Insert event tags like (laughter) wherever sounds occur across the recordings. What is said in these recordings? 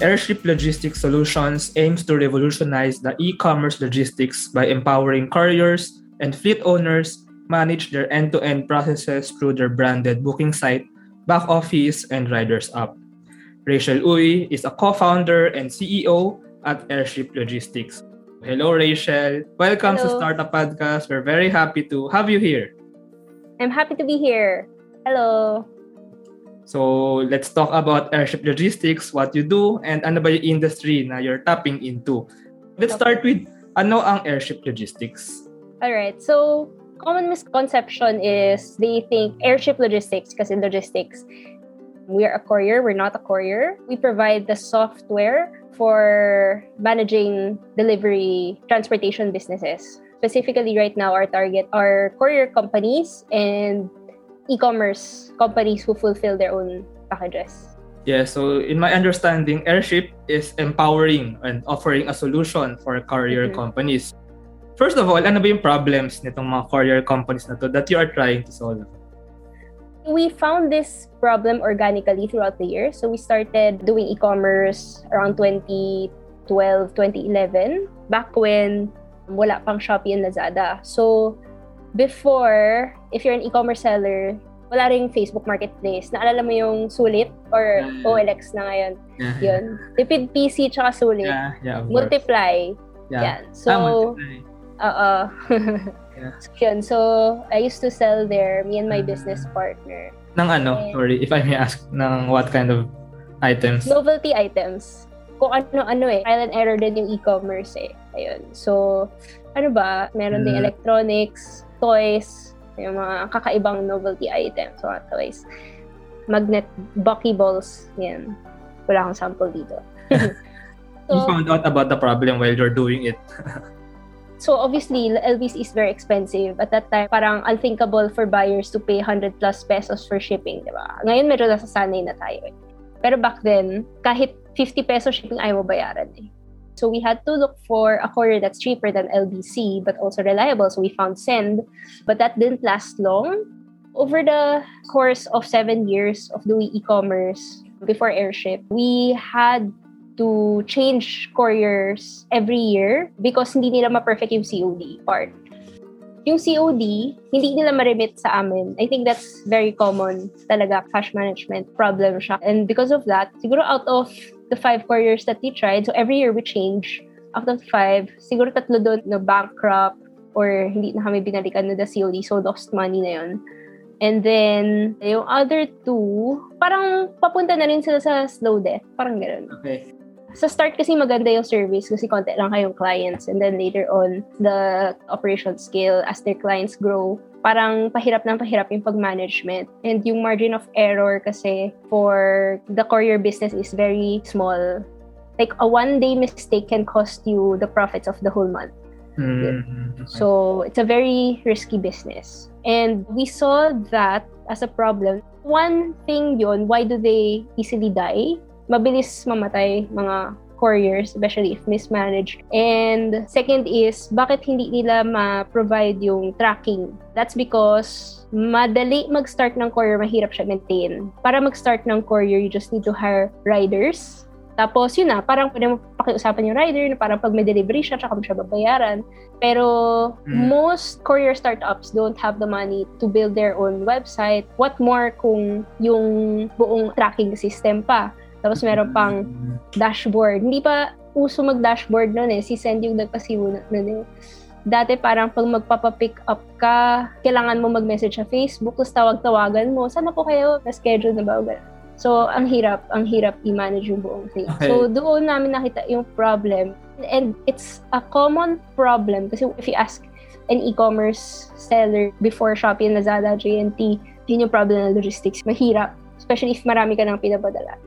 Airship Logistics Solutions aims to revolutionize the e-commerce logistics by empowering couriers and fleet owners manage their end-to-end processes through their branded booking site, back office, and riders app. Rachel Uy is a co-founder and CEO at Airship Logistics. Hello, Rachel. Welcome Hello. to Startup Podcast. We're very happy to have you here. I'm happy to be here. Hello. So, let's talk about Airship Logistics, what you do, and ano ba yung industry na you're tapping into. Let's start with, ano ang Airship Logistics? All right. So, common misconception is they think airship logistics because in logistics we are a courier, we're not a courier. We provide the software for managing delivery transportation businesses. Specifically right now our target are courier companies and e-commerce companies who fulfill their own packages. Yeah, so in my understanding, Airship is empowering and offering a solution for courier Mhm. companies. First of all, ano ba yung problems nitong mga courier companies na to that you are trying to solve? We found this problem organically throughout the year. So we started doing e-commerce around 2012, 2011, back when wala pang Shopee and Lazada. So before, if you're an e-commerce seller, wala rin Facebook Marketplace. Naalala mo yung Sulit or Yeah. OLX na ngayon. Yeah, Yun. Tipid PC tsaka Sulit. yeah, yeah. Multiply. Yeah. Yan. So, Ah, multiply. Oo. (laughs) Yeah. (laughs) Yun. So, I used to sell there, me and my Ah. business partner. Ng ano, And- sorry, if I may ask, ng what kind of items? novelty items. Kung ano-ano eh. Trial and error din yung e-commerce eh. Ayun. So, ano ba? Meron ding Mm. electronics, toys, yung mga kakaibang novelty items, mga toys. Magnet buckyballs. Yan. Wala akong sample dito. (laughs) you found out about the problem while you're doing it. (laughs) So obviously, LBC is very expensive. At that time, parang unthinkable for buyers to pay 100 plus pesos for shipping, di ba? Ngayon medyo nasasanay na tayo eh. Pero back then, kahit 50 pesos shipping ayaw mo bayaran eh. So we had to look for a courier that's cheaper than LBC but also reliable. So we found Send, but that didn't last long. Over the course of seven years of doing e-commerce before Airship, we had to change couriers every year because hindi nila ma-perfect yung COD part. Yung COD, hindi nila ma-remit sa amin. I think that's very common talaga, cash management problem siya. And because of that, siguro out of the five couriers that we tried, so every year we change. Out of five, siguro tatlo doon na bankrupt or hindi na kami binalikan na the COD, so lost money na yun. And then, yung other two, parang papunta na rin sila sa slow death. Parang gano'n Okay. Sa start kasi maganda yung service kasi konti lang kayong clients and then later on the operation scale as their clients grow parang pahirap ng pahirap yung pag-management and yung margin of error kasi for the courier business is very small like a one day mistake can cost you the profits of the whole month Mm, okay. so it's a very risky business. And we saw that as a problem. One thing yun, why do they easily die? Mabilis mamatay mga couriers, especially if mismanaged. And second is, bakit hindi nila ma-provide yung tracking? That's because madali mag-start ng courier, mahirap siya maintain. Para mag-start ng courier, you just need to hire riders. Tapos, yun na, parang pwede mo pakiusapan yung rider na parang pag may delivery siya, tsaka mo siya babayaran. Pero Mm. most courier startups don't have the money to build their own website. What more kung yung buong tracking system pa? Tapos meron pang dashboard. Hindi pa uso mag-dashboard noon eh. Si Send yung nagpasiwo na- nun eh. Dati parang pag magpapapick up ka, kailangan mo mag-message sa Facebook, tapos tawag-tawagan mo, sana po kayo, na-schedule na ba? So, ang hirap, ang hirap i-manage yung buong thing. Okay. So, doon namin nakita yung problem. And it's a common problem kasi if you ask an e-commerce seller before Shopee and Lazada, JNT, yun yung problem ng logistics. Mahirap. Especially if marami ka nang pinapadala.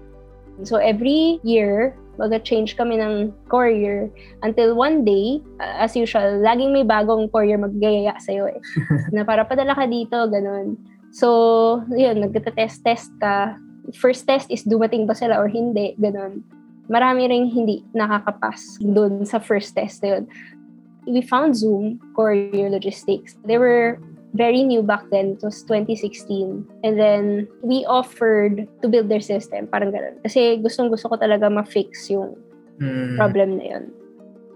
So, every year, mag-change kami ng courier until one day, uh, as usual, laging may bagong courier maggayaya sa'yo eh. (laughs) na para padala ka dito, ganun. So, yun, nagtatest-test ka. First test is dumating ba sila or hindi, ganun. Marami ring hindi nakakapas dun sa first test na yun. We found Zoom, Courier Logistics. They were very new back then. It was 2016. And then, we offered to build their system. Parang ganun. Kasi gustong gusto ko talaga ma-fix yung mm. problem na yun.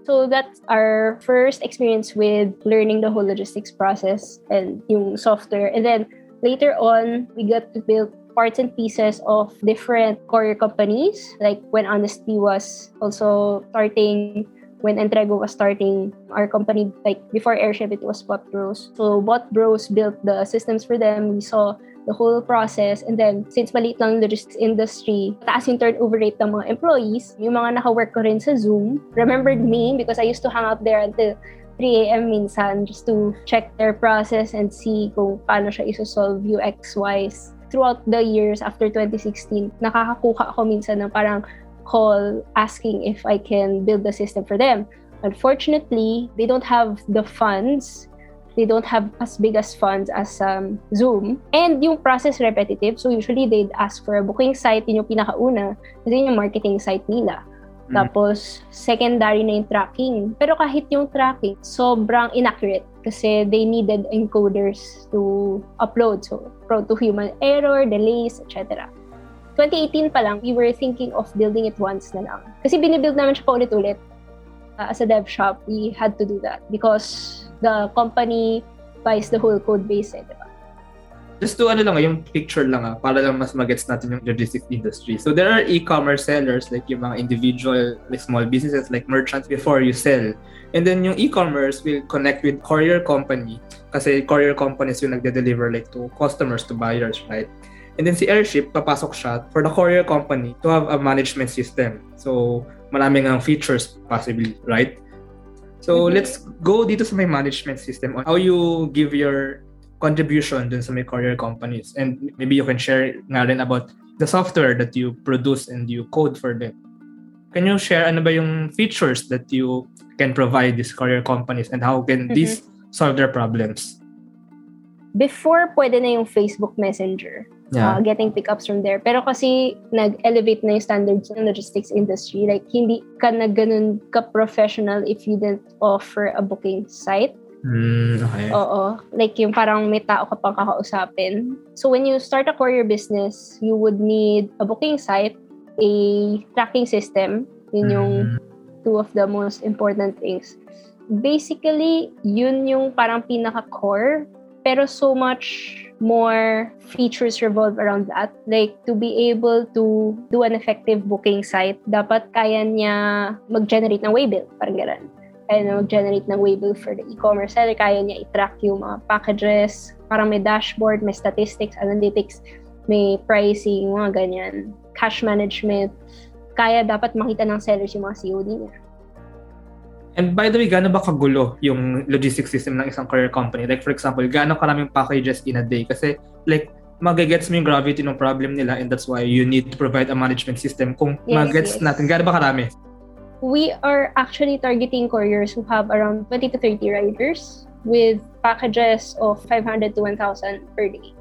So that's our first experience with learning the whole logistics process and yung software. And then later on, we got to build parts and pieces of different courier companies. Like when Honesty was also starting when Entrego was starting our company, like before Airship, it was Bot Bros. So Bot Bros built the systems for them. We saw the whole process. And then, since maliit lang logistics industry, taas yung turnover rate ng mga employees, yung mga naka-work ko rin sa Zoom, remembered me because I used to hang out there until 3 a.m. minsan just to check their process and see kung paano siya isosolve UX-wise. Throughout the years after 2016, nakakakuha ako minsan ng parang call asking if I can build the system for them. Unfortunately, they don't have the funds. They don't have as big as funds as um, Zoom. And yung process repetitive. So usually they'd ask for a booking site. Yun yung pinakauna. Kasi yun yung marketing site nila. Mm. Tapos, secondary na yung tracking. Pero kahit yung tracking, sobrang inaccurate kasi they needed encoders to upload. So, prone to human error, delays, etc. 2018 pa lang, we were thinking of building it once na lang. Kasi binibuild naman siya paulit-ulit. Uh, as a dev shop, we had to do that because the company buys the whole code base eh, diba? Just to ano lang, yung picture lang ah, para lang mas magets natin yung logistics industry. So there are e-commerce sellers like yung mga individual like small businesses like merchants before you sell. And then yung e-commerce will connect with courier company kasi courier companies yung nagde-deliver like to customers, to buyers, right? And then si Airship, papasok siya for the courier company to have a management system. So, maraming ang features possibly, right? So, mm-hmm. let's go dito sa may management system on how you give your contribution dun sa may courier companies. And maybe you can share nga rin about the software that you produce and you code for them. Can you share ano ba yung features that you can provide these courier companies and how can mm-hmm. these solve their problems? Before, pwede na yung Facebook Messenger yeah. uh, getting pickups from there. Pero kasi nag-elevate na yung standards ng logistics industry. Like, hindi ka na ganun ka-professional if you didn't offer a booking site. Mm, okay. Oo. Like, yung parang may tao ka pang kakausapin. So, when you start a courier business, you would need a booking site, a tracking system. Yun yung mm. two of the most important things. Basically, yun yung parang pinaka-core. Pero so much more features revolve around that. Like, to be able to do an effective booking site, dapat kaya niya mag-generate ng waybill. Parang gano'n. Kaya na mag-generate ng waybill for the e-commerce seller. Kaya niya i-track yung mga packages. Parang may dashboard, may statistics, analytics, may pricing, mga ganyan. Cash management. Kaya dapat makita ng sellers yung mga COD niya. And by the way, gaano ba kagulo yung logistics system ng isang courier company? Like for example, gaano karaming packages in a day? Kasi like, magagets mo yung gravity ng problem nila and that's why you need to provide a management system. Kung yes, magets yes. natin, gaano ba karami? We are actually targeting couriers who have around 20 to 30 riders with packages of 500 to 1,000 per day.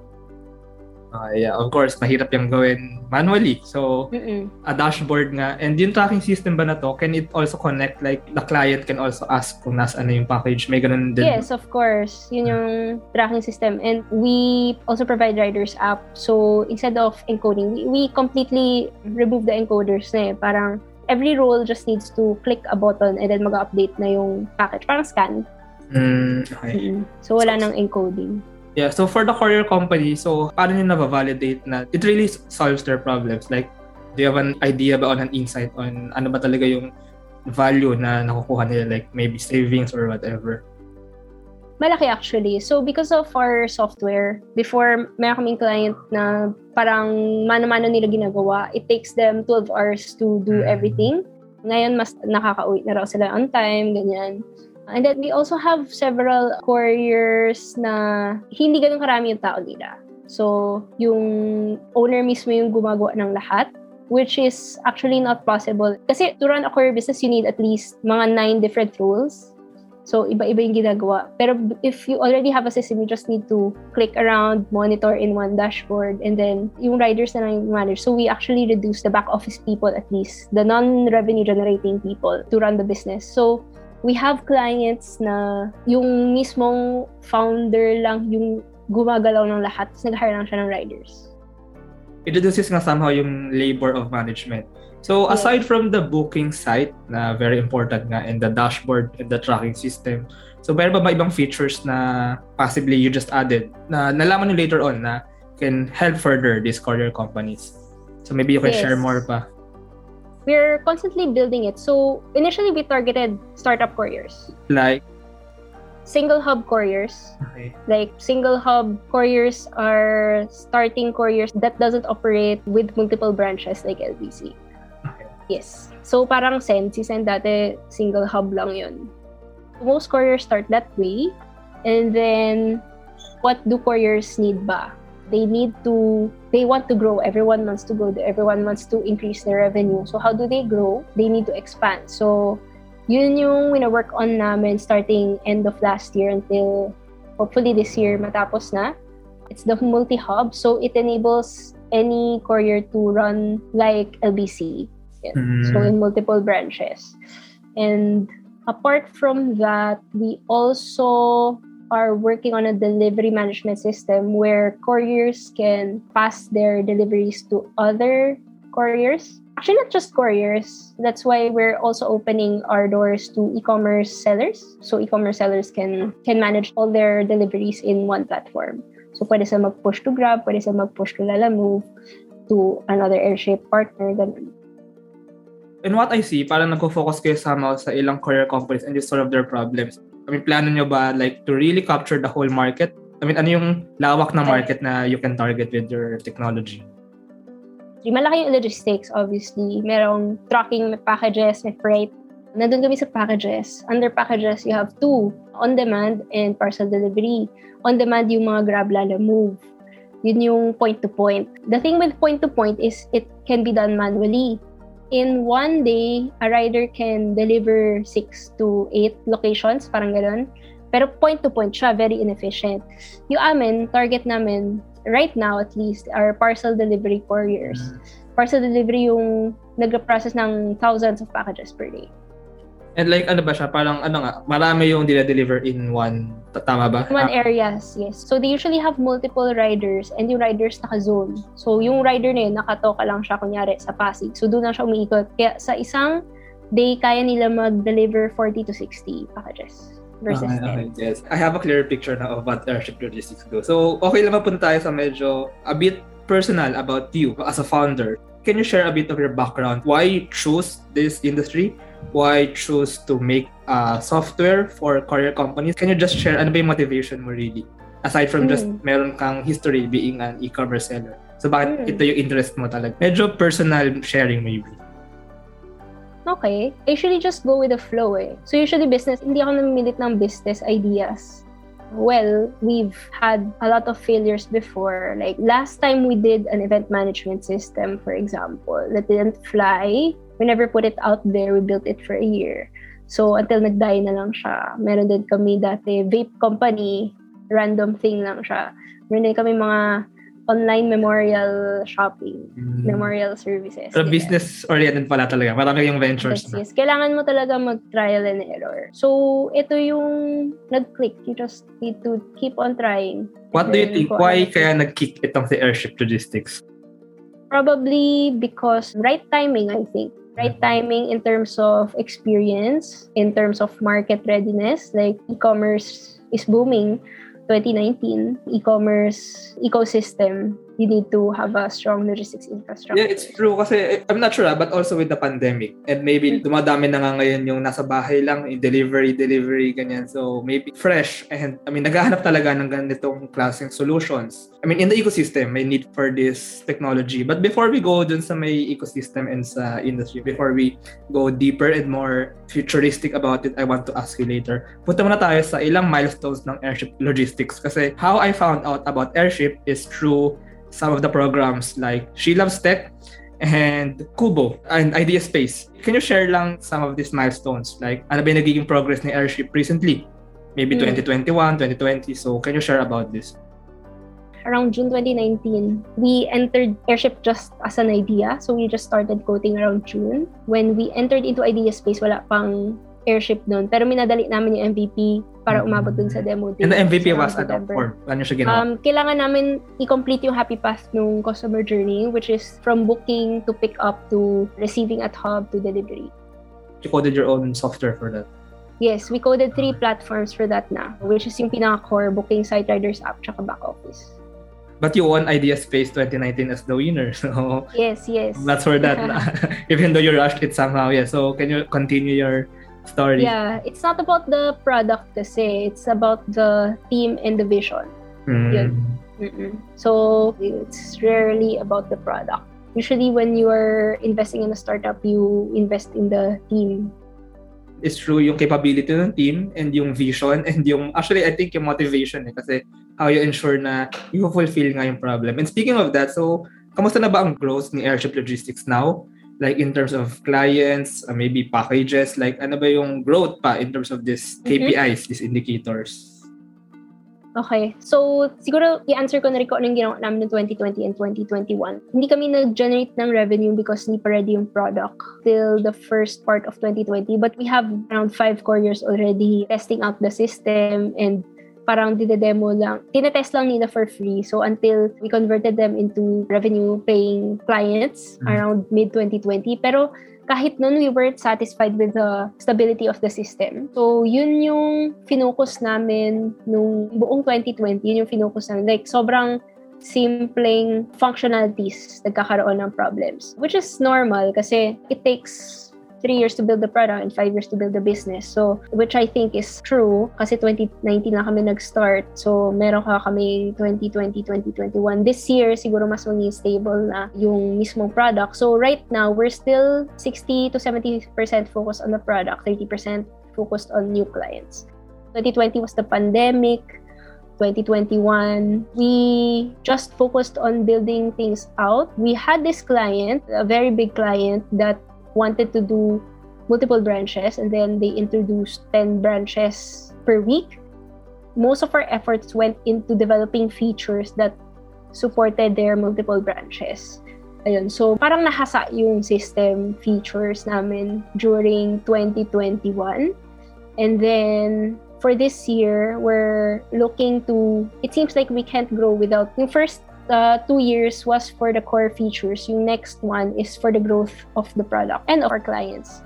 Uh, yeah, of course, mahirap yung gawin manually. So, Mm-mm. a dashboard nga. And yung tracking system ba na to, can it also connect, like, the client can also ask kung nasa ano yung package? May ganun din? Yes, of course. Yun yung tracking system. And we also provide riders app. So, instead of encoding, we, we completely remove the encoders na eh. Parang, every role just needs to click a button and then mag-update na yung package. Parang scan. Mm, okay. Mm-hmm. So, wala so, nang encoding. Yeah, so for the courier company, so paano nyo na-validate na it really solves their problems? Like, do you have an idea ba on an insight on ano ba talaga yung value na nakukuha nila, like maybe savings or whatever? Malaki actually. So because of our software, before meron kaming client na parang mano-mano nila ginagawa, it takes them 12 hours to do mm. everything. Ngayon, mas nakaka-uwi na raw sila on time, ganyan. And then we also have several couriers na hindi ganun karami yung tao nila. So, yung owner mismo yung gumagawa ng lahat, which is actually not possible. Kasi to run a courier business, you need at least mga nine different rules. So, iba-iba yung ginagawa. Pero if you already have a system, you just need to click around, monitor in one dashboard, and then yung riders na lang yung manage. So, we actually reduce the back office people at least, the non-revenue generating people to run the business. So, we have clients na yung mismong founder lang yung gumagalaw ng lahat, tapos nag-hire lang siya ng riders. It reduces nga somehow yung labor of management. So Yeah. aside from the booking site na very important nga and the dashboard and the tracking system, so meron ba ba ibang features na possibly you just added na nalaman nyo later on na can help further these courier companies? So maybe you can Yes. share more pa. We're constantly building it. So initially, we targeted startup couriers, Like, single hub couriers. okay. Like single hub couriers are starting couriers that doesn't operate with multiple branches like LBC. Okay. Yes. So parang Send, si Send dati single hub lang yun. Most couriers start that way. And then, what do couriers need ba? They need to, they want to grow. Everyone wants to grow. Everyone wants to increase their revenue. So how do they grow? They need to expand. So yun yung wina-work on namin starting end of last year until hopefully this year matapos na. It's the multi-hub. So it enables any courier to run like LBC. Yan. Mm. So in multiple branches. And apart from that, we also are working on a delivery management system where couriers can pass their deliveries to other couriers. Actually, not just couriers. That's why we're also opening our doors to e-commerce sellers. So e-commerce sellers can can manage all their deliveries in one platform. So pwede sila mag-push to Grab, pwede sila mag-push to Lalamove, to another airship partner, ganun. In what I see, parang nagko-focus kayo somehow sa ilang courier companies and just solve their problems. I mean, plano nyo ba like to really capture the whole market? I mean, ano yung lawak na market na you can target with your technology? Malaki yung logistics, obviously. Merong tracking, may packages, may freight. Nandun kami sa packages. Under packages, you have two. On-demand and parcel delivery. On-demand yung mga Grab Lala Move. Yun yung point-to-point. The thing with point-to-point is it can be done manually. In one day, a rider can deliver six to eight locations, parang ganun. Pero point-to-point siya, very inefficient. Yung amin, target namin, right now at least, are parcel delivery couriers. Parcel delivery yung nag-process ng thousands of packages per day. And like, ano ba siya? Parang ano nga, marami yung deliver in one, tama ba? One Ah, areas, yes. So they usually have multiple riders and yung riders naka-zone. So yung rider na yun, nakatoka lang siya kunyari sa Pasig. So doon na siya umiikot. Kaya sa isang day, kaya nila mag-deliver 40 to 60 packages versus Okay, 10. okay, yes. I have a clearer picture now of what airship logistics do. So, okay lang punta tayo sa medyo a bit personal about you as a founder. Can you share a bit of your background? Why you choose this industry? Why choose to make uh, software for courier companies? Can you just share ano ba yung motivation mo really? Aside from just Mm. meron kang history being an e-commerce seller. So bakit Mm. ito yung interest mo talaga? Medyo personal sharing maybe. Okay. I usually just go with the flow eh. So usually business, hindi ako namimilit ng business ideas. Well, we've had a lot of failures before. Like last time we did an event management system, for example, that didn't fly. We never put it out there. We built it for a year. So until nag-die na lang siya. Meron din kami dati vape company, random thing lang siya. Meron din kami mga online memorial shopping, memorial services. Pero ganyan. business oriented pala talaga. Marami yung ventures Yes, na. yes. Kailangan mo talaga mag-trial and error. So, ito yung nag-click. You just need to keep on trying. What do you think? Why ano- kaya nag-kick itong si Airship Logistics? Probably because right timing, I think. Right timing in terms of experience, in terms of market readiness. Like, e-commerce is booming. 2019, e-commerce ecosystem, you need to have a strong logistics infrastructure. Yeah, it's true kasi I'm not sure ah, but also with the pandemic and maybe Mm. dumadami na nga ngayon yung nasa bahay lang, delivery, delivery, ganyan. So maybe fresh and I mean naghahanap talaga ng ganitong klaseng solutions. I mean in the ecosystem may need for this technology. But before we go dun sa may ecosystem and sa industry, before we go deeper and more futuristic about it, I want to ask you later. Punta muna tayo sa ilang milestones ng Airship Logistics kasi how I found out about Airship is through some of the programs like She Loves Tech and Kubo and Idea Space. Can you share lang some of these milestones? Like, ano ba yung nagiging progress ni Airship recently? Maybe Hmm. 2021, 2020. So, can you share about this? around June 2019, we entered Airship just as an idea. So we just started coding around June. When we entered into idea space, wala pang airship noon. Pero minadali namin yung MVP para umabot dun sa demo day. And the MVP was ano, November. or paano siya ginawa? Um, kailangan namin i-complete yung happy path nung customer journey, which is from booking to pick up to receiving at hub to delivery. you coded your own software for that. Yes, we coded three platforms for that na, which is yung pinaka-core booking site riders app tsaka back office. But you won Idea Space 2019 as the winner. (laughs) So Yes, yes. that's for that. (laughs) Even though you rushed it somehow. Yeah. So can you continue your story? Yeah, it's not about the product kasi, it's about the team and the vision. Mm. Yun. Mm-mm. So it's rarely about the product. Usually when you are investing in a startup, you invest in the team. It's true yung capability ng team and yung vision (laughs) and yung actually I think yung motivation eh kasi how you ensure na you fulfill nga yung problem. And speaking of that, so kamusta na ba ang growth ni Airship Logistics now? Like in terms of clients, uh, maybe packages, like ano ba yung growth pa in terms of these. KPIs, these indicators? Okay. So, siguro, i-answer ko na rin kung anong ginawa namin ng 2020 and 2021. Hindi kami nag-generate ng revenue because hindi pa ready yung product till the first part of 2020. But we have around five couriers already testing out the system and parang dide-demo lang. Tinetest lang nila for free. So, until we converted them into revenue-paying clients Mhm. around mid-2020. Pero, kahit nun, we weren't satisfied with the stability of the system. So, yun yung finocus namin nung buong 2020. Yun yung finocus namin. Like, sobrang simpleng functionalities nagkakaroon ng problems. Which is normal kasi it takes three years to build the product and five years to build the business. So, which I think is true kasi 2019 lang kami nag-start. So, meron ka kami 2020, 2021. This year, siguro mas maging stable na yung mismong product. So, right now, we're still 60 to 70% focused on the product, 30% focused on new clients. 2020 was the pandemic. 2021, we just focused on building things out. We had this client, a very big client, that wanted to do multiple branches and then they introduced 10 branches per week. Most of our efforts went into developing features that supported their multiple branches. Ayun. So, parang nahasa yung system features namin during 2021. And then, for this year, we're looking to, it seems like we can't grow without, yung first uh, two years was for the core features. Yung next one is for the growth of the product and of our clients.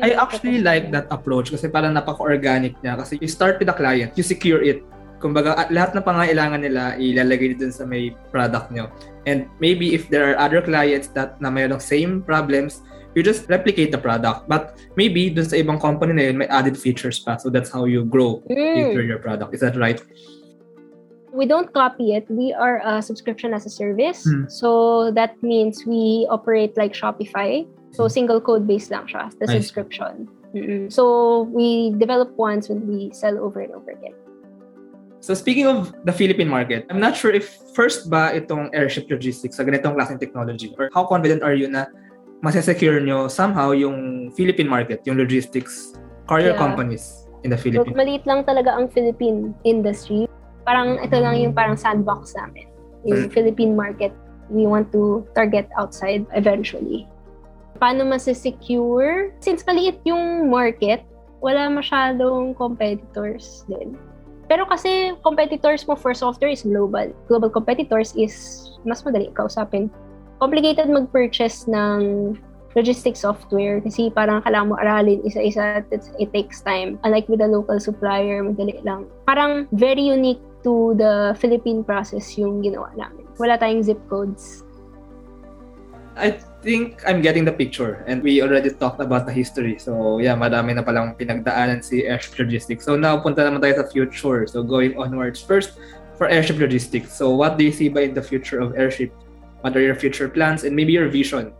I actually like that approach kasi parang napaka-organic niya kasi you start with the client, you secure it. Kumbaga, at lahat ng pangailangan nila ilalagay dun sa may product nyo. And maybe if there are other clients that na mayroong same problems, you just replicate the product. But maybe dun sa ibang company na yun, may added features pa. So that's how you grow Mm. into your product. Is that right? We don't copy it. We are a subscription as a service. Hmm. So that means we operate like Shopify. So single code based lang siya, the see. subscription. Mm-mm. So we develop once when we sell over and over again. So speaking of the Philippine market, I'm not sure if first ba itong airship logistics sa ganitong klaseng technology or how confident are you na masesecure nyo somehow yung Philippine market, yung logistics, courier Yeah. companies in the So Philippines? maliit lang talaga ang Philippine industry. Parang ito lang yung parang sandbox namin. Yung Philippine market, we want to target outside eventually. Paano masesecure? Since maliit yung market, wala masyadong competitors din. Pero kasi competitors mo for software is global. Global competitors is mas madali kausapin. Complicated mag-purchase ng logistics software kasi parang kailangan mo aralin isa-isa it takes time. Unlike with a local supplier, madali lang. Parang very unique to the Philippine process yung ginawa namin. Wala tayong zip codes. I think I'm getting the picture and we already talked about the history. So yeah, madami na palang pinagdaanan si Airship Logistics. So now, punta naman tayo sa future. So going onwards. First, for Airship Logistics. So what do you see ba in the future of Airship? What are your future plans and maybe your vision?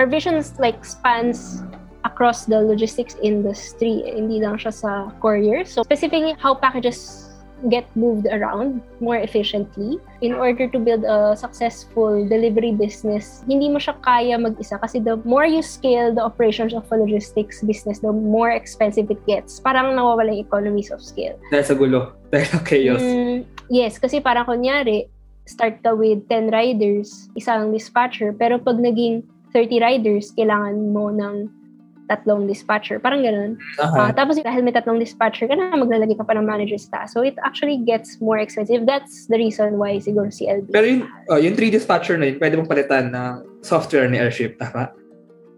Our vision is like spans across the logistics industry. Hindi lang siya sa courier. So specifically, how packages get moved around more efficiently in order to build a successful delivery business. Hindi mo siya kaya mag-isa kasi the more you scale the operations of a logistics business, the more expensive it gets. Parang nawawala yung economies of scale. Dahil sa gulo. (laughs) Dahil sa chaos. Mm, yes, kasi parang kunyari, start ka with 10 riders, isang dispatcher, pero pag naging 30 riders, kailangan mo ng tatlong dispatcher. Parang ganun. Aha. Ah, tapos dahil may tatlong dispatcher ka na, maglalagay ka pa ng manager's task. So it actually gets more expensive. That's the reason why siguro si LB. Pero yung, oh, yung 3 dispatcher na yun, pwede mong palitan ng software ni Airship, tama?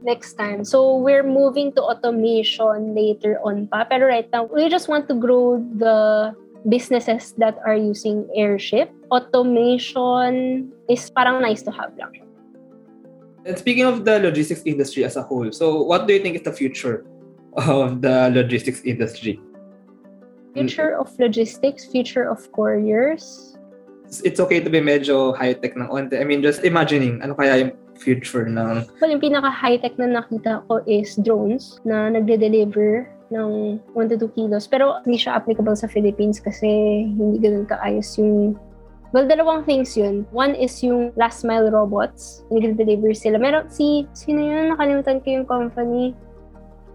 next time. So we're moving to automation later on pa. Pero right now, we just want to grow the businesses that are using Airship. Automation is parang nice to have lang. And speaking of the logistics industry as a whole, so what do you think is the future of the logistics industry? Future of logistics, future of couriers. It's- okay to be medyo high-tech ng onte. I mean, just imagining, ano kaya yung future ng... Well, yung pinaka-high-tech na nakita ko is drones na nagde-deliver ng 1 to 2 kilos. Pero hindi siya applicable sa Philippines kasi hindi ganun kaayos yung Well, dalawang things yun. One is yung last mile robots. Nag-deliver sila. Meron si, sino yun? Nakalimutan ko yung company.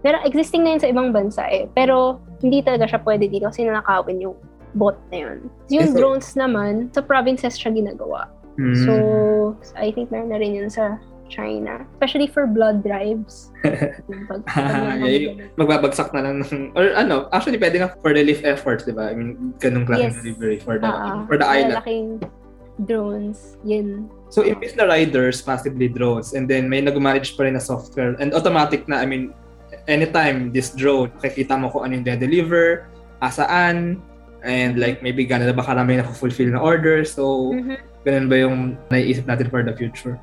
Pero existing na yun sa ibang bansa eh. Pero hindi talaga siya pwede dito kasi nanakawin yung bot na yun. Yung drones naman, sa provinces siya ginagawa. Hmm. So, I think meron na rin yun sa China. Especially for blood drives. Pag- (laughs) Ah, pag- yeah, yung magbabagsak na lang ng, or ano, actually pwede nga for relief efforts, di ba? I mean, ganung klaseng Yes. delivery for the, Ah, for the island. Malalaking drones. Yun. So, imbis na riders, possibly drones, and then may nag-manage pa rin na software, and automatic na, I mean, anytime this drone, makikita mo kung ano yung de-deliver, asaan, and like maybe gano'n na ba karami na fulfill na order, so Mhm. ganun ba yung naiisip natin for the future?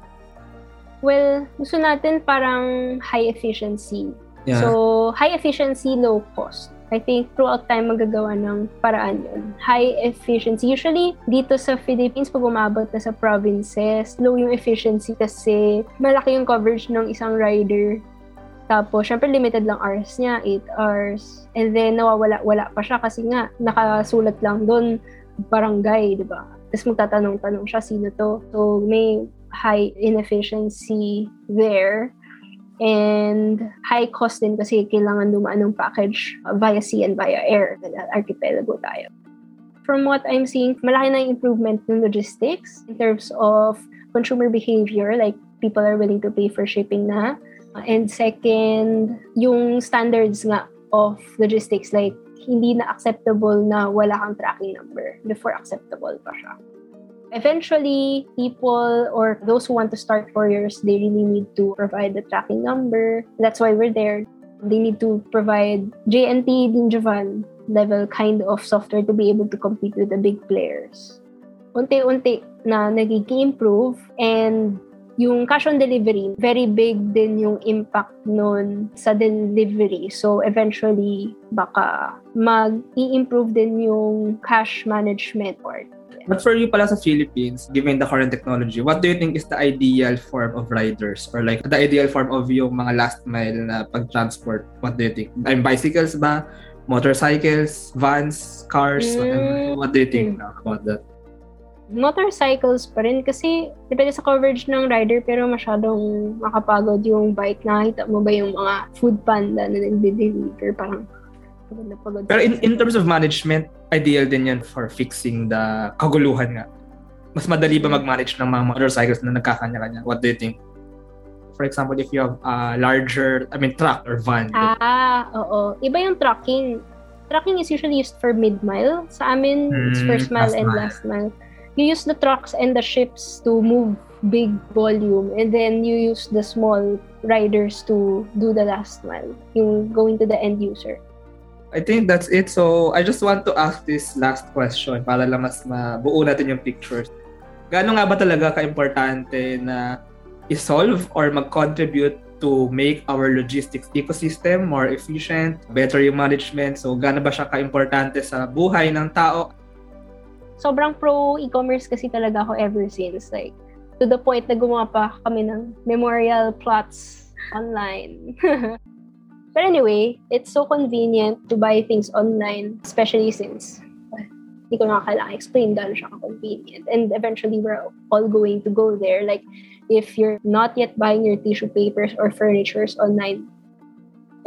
Well, gusto natin parang high efficiency. Yeah. So, high efficiency, low cost. I think throughout time magagawa ng paraan yun. High efficiency. Usually, dito sa Philippines, pag umabot na sa provinces, low yung efficiency kasi malaki yung coverage ng isang rider. Tapos, syempre, limited lang hours niya, 8 hours. And then, nawawala-wala pa siya kasi nga, nakasulat lang doon, barangay, di ba? Tapos magtatanong-tanong siya, sino to? So, may high inefficiency there and high cost din kasi kailangan dumaan ng package via sea and via air. Archipelago tayo. From what I'm seeing, malaki na yung improvement ng logistics in terms of consumer behavior, like people are willing to pay for shipping na. And second, yung standards nga of logistics, like hindi na acceptable na wala kang tracking number. Before acceptable pa siya eventually people or those who want to start couriers they really need to provide the tracking number that's why we're there they need to provide JNT Ninjavan level kind of software to be able to compete with the big players unti-unti na nagiging improve and yung cash on delivery, very big din yung impact nun sa delivery. So, eventually, baka mag-i-improve din yung cash management part. But for you pala sa Philippines, given the current technology, what do you think is the ideal form of riders? Or like, the ideal form of yung mga last mile na pag-transport? What do you think? I mean, bicycles ba? Motorcycles? Vans? Cars? Mm. What do you think now about that? motorcycles pa rin kasi depende sa coverage ng rider pero masyadong makapagod yung bike. Nakita mo ba yung mga food panda na nagde-deliver? Parang pagod na pagod. Pero in, in terms of management, ideal din yan for fixing the kaguluhan nga. Mas madali ba mag-manage ng mga motorcycles na nagkakanya-kanya? What do you think? For example, if you have a larger, I mean, truck or van. Ah, oo. Iba yung trucking. Trucking is usually used for mid-mile. Sa amin, it's Mm, first mile last and mile. last mile. You use the trucks and the ships to move big volume and then you use the small riders to do the last mile, yung going to the end user. I think that's it. So, I just want to ask this last question para lang mas mabuo natin yung pictures. Gaano nga ba talaga ka-importante na isolve or mag-contribute to make our logistics ecosystem more efficient, better yung management? So, gaano ba siya ka-importante sa buhay ng tao? Sobrang pro e-commerce kasi talaga ako ever since. Like, to the point na gumawa pa kami ng memorial plots online. (laughs) But anyway, it's so convenient to buy things online, especially since well, hindi ko na kailangan explain gano'n siya convenient. And eventually, we're all going to go there. Like, if you're not yet buying your tissue papers or furnitures online,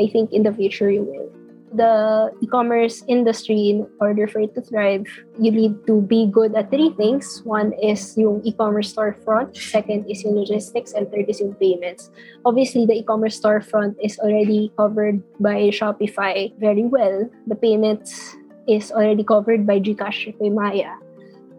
I think in the future you will. The e-commerce industry in order for it to thrive you need to be good at three things. One is yung e-commerce storefront. Second is yung logistics. And third is yung payments. Obviously the e-commerce storefront is already covered by shopify very well. The payments is already covered by gcash Maya.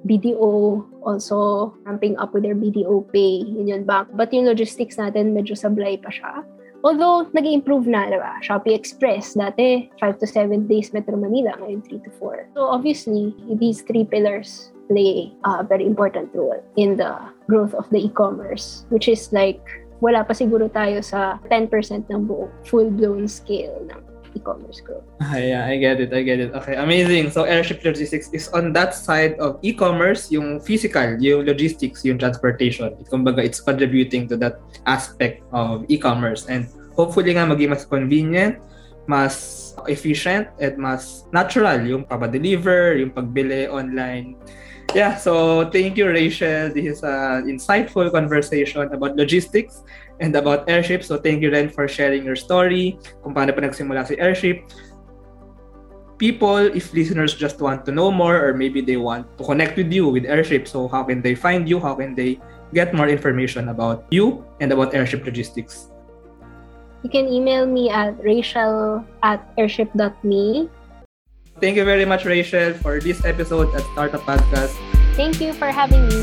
BDO also ramping up with their BDO Pay, Union Bank. But yung logistics natin, medyo sablay pa siya. Although, nag-improve na, di ba? Shopee Express, dati 5 to 7 days Metro Manila, ngayon 3 to 4. So, obviously, these three pillars play a very important role in the growth of the e-commerce, which is like, wala pa siguro tayo sa 10% ng buong full-blown scale ng e-commerce growth. Ah, yeah, I get it, I get it. Okay, amazing. So Airship Logistics is on that side of e-commerce, yung physical, yung logistics, yung transportation. Kumbaga, it's contributing to that aspect of e-commerce. And hopefully nga maging mas convenient, mas efficient, at mas natural yung papa-deliver, yung pagbili online. Yeah, so thank you, Rachel. This is an insightful conversation about logistics and about Airship. So thank you, Ren, for sharing your story, kung paano pa nagsimula si Airship. People, if listeners just want to know more or maybe they want to connect with you with Airship, so how can they find you? How can they get more information about you and about Airship Logistics? You can email me at rachel at airship.me Thank you very much, Rachel, for this episode at Startup Podcast. Thank you for having me.